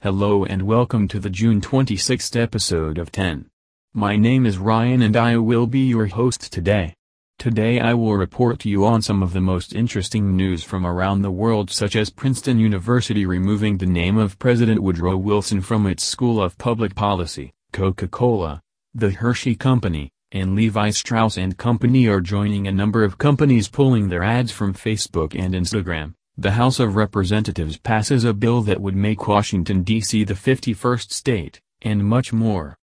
Hello and welcome to the June 26th episode of 10. My name is Ryan and I will be your host today. Today I will report to you on some of the most interesting news from around the world such as Princeton University removing the name of President Woodrow Wilson from its School of Public Policy, Coca-Cola, the Hershey Company, and Levi Strauss & Company are joining a number of companies pulling their ads from Facebook and Instagram. The House of Representatives passes a bill that would make Washington, D.C. the 51st state, and much more.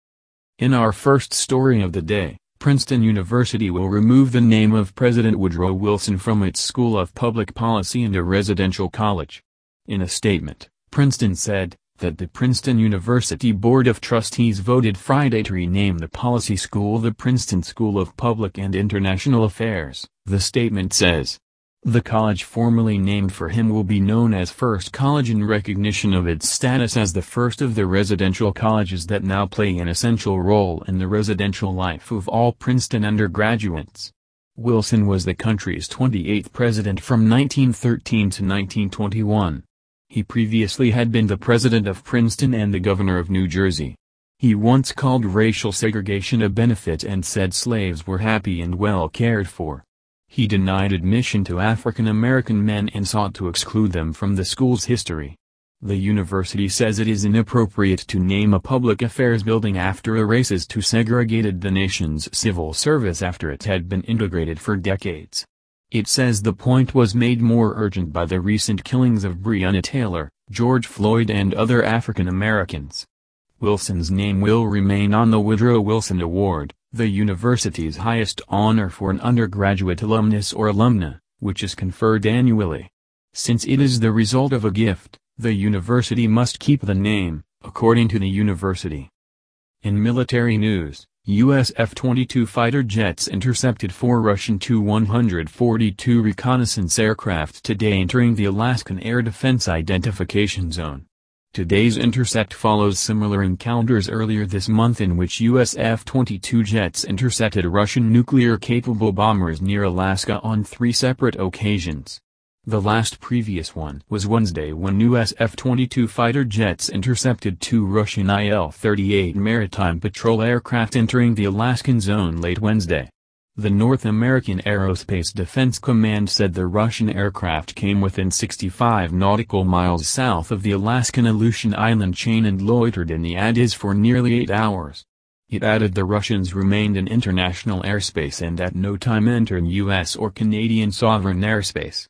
In our first story of the day, Princeton University will remove the name of President Woodrow Wilson from its School of Public Policy and a residential college. In a statement, Princeton said, that the Princeton University Board of Trustees voted Friday to rename the policy school the Princeton School of Public and International Affairs, the statement says. The college formerly named for him will be known as First College in recognition of its status as the first of the residential colleges that now play an essential role in the residential life of all Princeton undergraduates. Wilson was the country's 28th president from 1913 to 1921. He previously had been the president of Princeton and the governor of New Jersey. He once called racial segregation a benefit and said slaves were happy and well cared for. He denied admission to African American men and sought to exclude them from the school's history. The university says it is inappropriate to name a public affairs building after a racist who segregated the nation's civil service after it had been integrated for decades. It says the point was made more urgent by the recent killings of Breonna Taylor, George Floyd and other African Americans. Wilson's name will remain on the Woodrow Wilson Award, the university's highest honor for an undergraduate alumnus or alumna, which is conferred annually. Since it is the result of a gift, the university must keep the name, according to the university. In military news, U.S. F-22 fighter jets intercepted four Russian Tu-142 reconnaissance aircraft today entering the Alaskan Air Defense Identification Zone. Today's intercept follows similar encounters earlier this month in which US F-22 jets intercepted Russian nuclear-capable bombers near Alaska on three separate occasions. The last previous one was Wednesday when US F-22 fighter jets intercepted two Russian Il-38 maritime patrol aircraft entering the Alaskan zone late Wednesday. The North American Aerospace Defense Command said the Russian aircraft came within 65 nautical miles south of the Alaskan Aleutian Island chain and loitered in the ADIZ for nearly eight hours. It added the Russians remained in international airspace and at no time entered U.S. or Canadian sovereign airspace.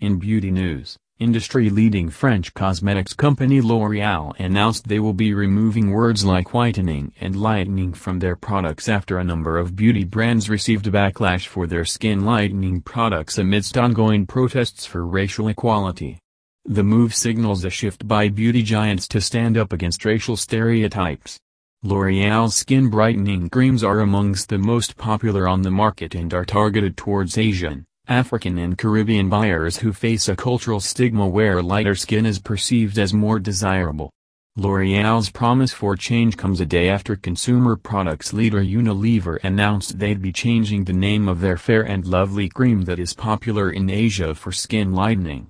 In beauty news, Industry-leading French cosmetics company L'Oréal announced they will be removing words like whitening and lightening from their products after a number of beauty brands received backlash for their skin lightening products amidst ongoing protests for racial equality. The move signals a shift by beauty giants to stand up against racial stereotypes. L'Oréal's skin brightening creams are amongst the most popular on the market and are targeted towards Asian, African and Caribbean buyers who face a cultural stigma where lighter skin is perceived as more desirable. L'Oreal's promise for change comes a day after consumer products leader Unilever announced they'd be changing the name of their Fair and Lovely cream that is popular in Asia for skin lightening.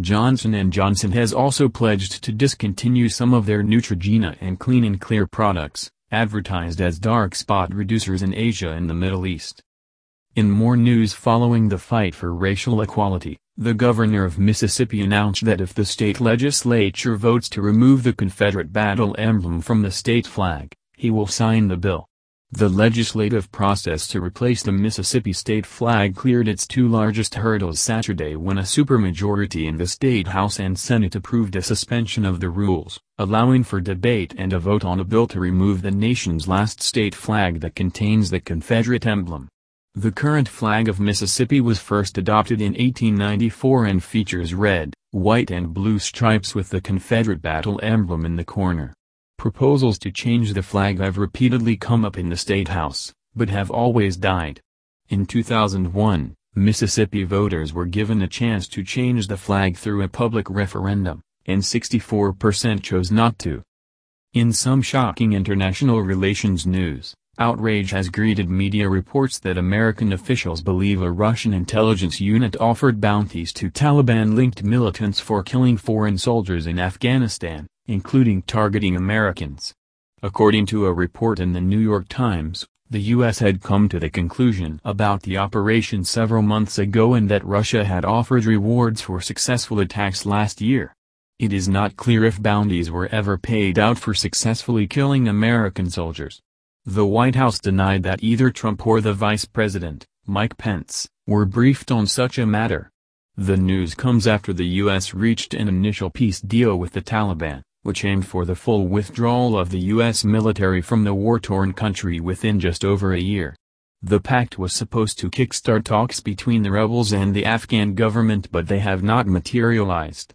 Johnson & Johnson has also pledged to discontinue some of their Neutrogena and Clean & Clear products, advertised as dark spot reducers in Asia and the Middle East. In more news following the fight for racial equality, the governor of Mississippi announced that if the state legislature votes to remove the Confederate battle emblem from the state flag, he will sign the bill. The legislative process to replace the Mississippi state flag cleared its two largest hurdles Saturday when a supermajority in the state House and Senate approved a suspension of the rules, allowing for debate and a vote on a bill to remove the nation's last state flag that contains the Confederate emblem. The current flag of Mississippi was first adopted in 1894 and features red, white and blue stripes with the Confederate battle emblem in the corner. Proposals to change the flag have repeatedly come up in the State House, but have always died. In 2001, Mississippi voters were given a chance to change the flag through a public referendum, and 64% chose not to. In some shocking international relations news, Outrage has greeted media reports that American officials believe a Russian intelligence unit offered bounties to Taliban-linked militants for killing foreign soldiers in Afghanistan, including targeting Americans. According to a report in the New York Times, the U.S. had come to the conclusion about the operation several months ago and that Russia had offered rewards for successful attacks last year. It is not clear if bounties were ever paid out for successfully killing American soldiers. The White House denied that either Trump or the Vice President, Mike Pence, were briefed on such a matter. The news comes after the U.S. reached an initial peace deal with the Taliban which aimed for the full withdrawal of the U.S. military from the war-torn country within just over a year. The pact was supposed to kickstart talks between the rebels and the Afghan government but they have not materialized.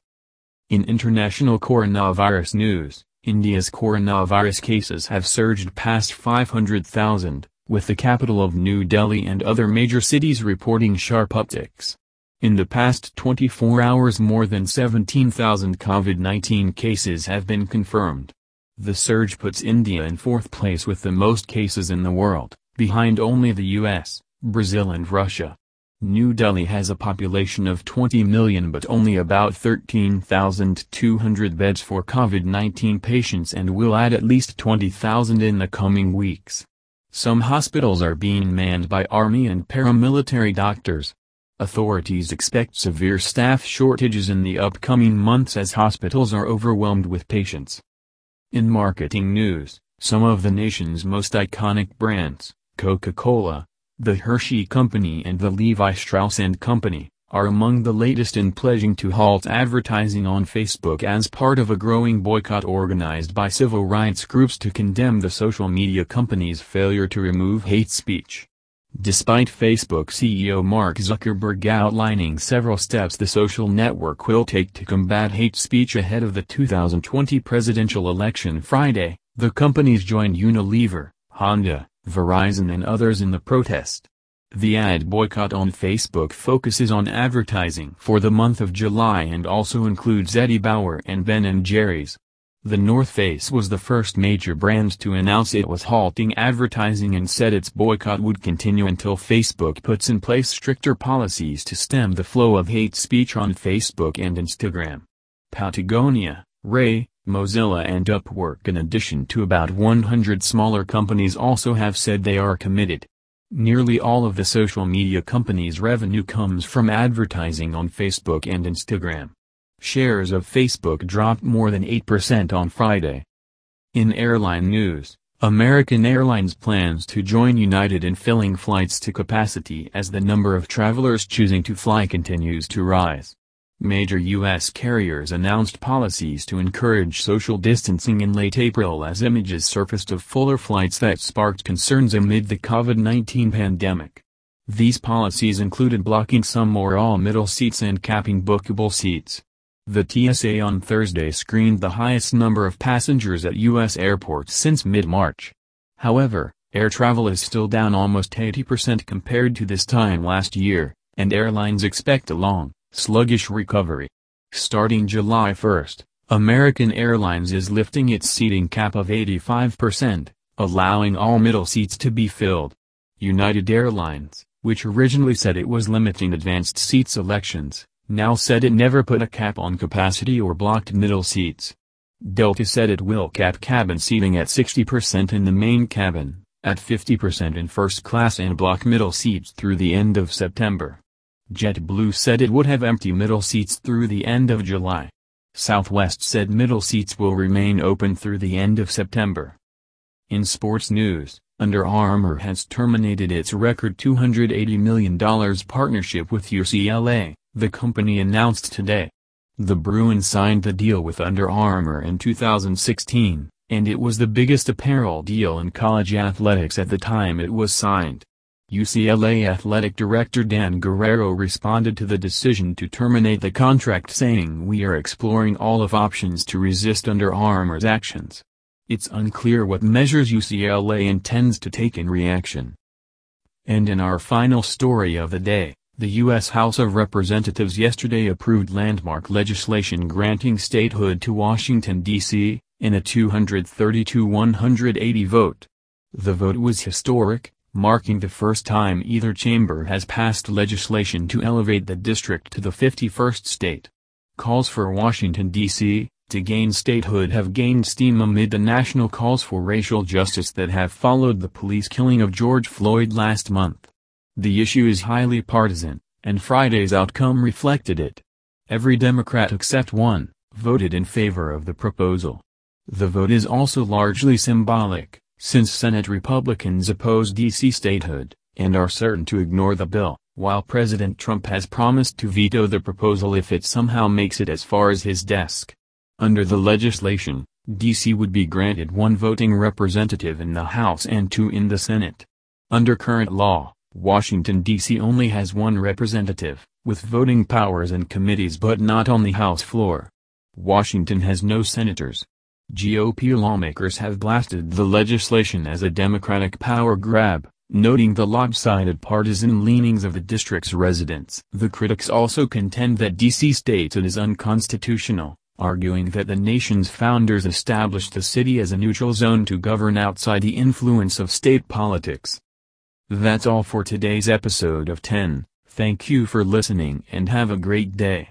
In international coronavirus news, India's coronavirus cases have surged past 500,000, with the capital of New Delhi and other major cities reporting sharp upticks. In the past 24 hours more than 17,000 COVID-19 cases have been confirmed. The surge puts India in fourth place with the most cases in the world, behind only the US, Brazil and Russia. New Delhi has a population of 20 million but only about 13,200 beds for COVID-19 patients and will add at least 20,000 in the coming weeks. Some hospitals are being manned by army and paramilitary doctors, Authorities expect severe staff shortages in the upcoming months as hospitals are overwhelmed with patients. In marketing news, some of the nation's most iconic brands, Coca-Cola, the Hershey Company and the Levi Strauss & Company, are among the latest in pledging to halt advertising on Facebook as part of a growing boycott organized by civil rights groups to condemn the social media company's failure to remove hate speech. Despite Facebook CEO Mark Zuckerberg outlining several steps the social network will take to combat hate speech ahead of the 2020 presidential election Friday, the companies joined Unilever, Honda, Verizon and others in the protest. The ad boycott on Facebook focuses on advertising for the month of July and also includes Eddie Bauer and Ben & Jerry's. The North Face was the first major brand to announce it was halting advertising and said its boycott would continue until Facebook puts in place stricter policies to stem the flow of hate speech on Facebook and Instagram. Patagonia, REI, Mozilla and Upwork in addition to about 100 smaller companies also have said they are committed. Nearly all of the social media companies' revenue comes from advertising on Facebook and Instagram. Shares of Facebook dropped more than 8% on Friday. In airline news, American Airlines plans to join United in filling flights to capacity as the number of travelers choosing to fly continues to rise. Major U.S. carriers announced policies to encourage social distancing in late April as images surfaced of fuller flights that sparked concerns amid the COVID-19 pandemic. These policies included blocking some or all middle seats and capping bookable seats. The TSA on Thursday screened the highest number of passengers at U.S. airports since mid-March. However, air travel is still down almost 80% compared to this time last year, and airlines expect a long, sluggish recovery. Starting July 1, American Airlines is lifting its seating cap of 85%, allowing all middle seats to be filled. United Airlines, which originally said it was limiting advanced seat selections, now said it never put a cap on capacity or blocked middle seats. Delta said it will cap cabin seating at 60% in the main cabin, at 50% in first class and block middle seats through the end of September. JetBlue said it would have empty middle seats through the end of July. Southwest said middle seats will remain open through the end of September. In sports news, Under Armour has terminated its record $280 million partnership with UCLA the company announced today. The Bruins signed the deal with Under Armour in 2016, and it was the biggest apparel deal in college athletics at the time it was signed. UCLA Athletic Director Dan Guerrero responded to the decision to terminate the contract saying we are exploring all of options to resist Under Armour's actions. It's unclear what measures UCLA intends to take in reaction. And in our final story of the day, the U.S. House of Representatives yesterday approved landmark legislation granting statehood to Washington, D.C., in a 232-180 vote. The vote was historic, marking the first time either chamber has passed legislation to elevate the district to the 51st state. Calls for Washington, D.C., to gain statehood have gained steam amid the national calls for racial justice that have followed the police killing of George Floyd last month. The issue is highly partisan, and Friday's outcome reflected it. Every Democrat except one, voted in favor of the proposal. The vote is also largely symbolic, since Senate Republicans oppose D.C. statehood, and are certain to ignore the bill, while President Trump has promised to veto the proposal if it somehow makes it as far as his desk. Under the legislation, D.C. would be granted one voting representative in the House and two in the Senate. Under current law, Washington, D.C. only has one representative, with voting powers in committees but not on the House floor. Washington has no senators. GOP lawmakers have blasted the legislation as a Democratic power grab, noting the lopsided partisan leanings of the district's residents. The critics also contend that D.C. statehood is unconstitutional, arguing that the nation's founders established the city as a neutral zone to govern outside the influence of state politics. That's all for today's episode of 10. Thank you for listening and have a great day.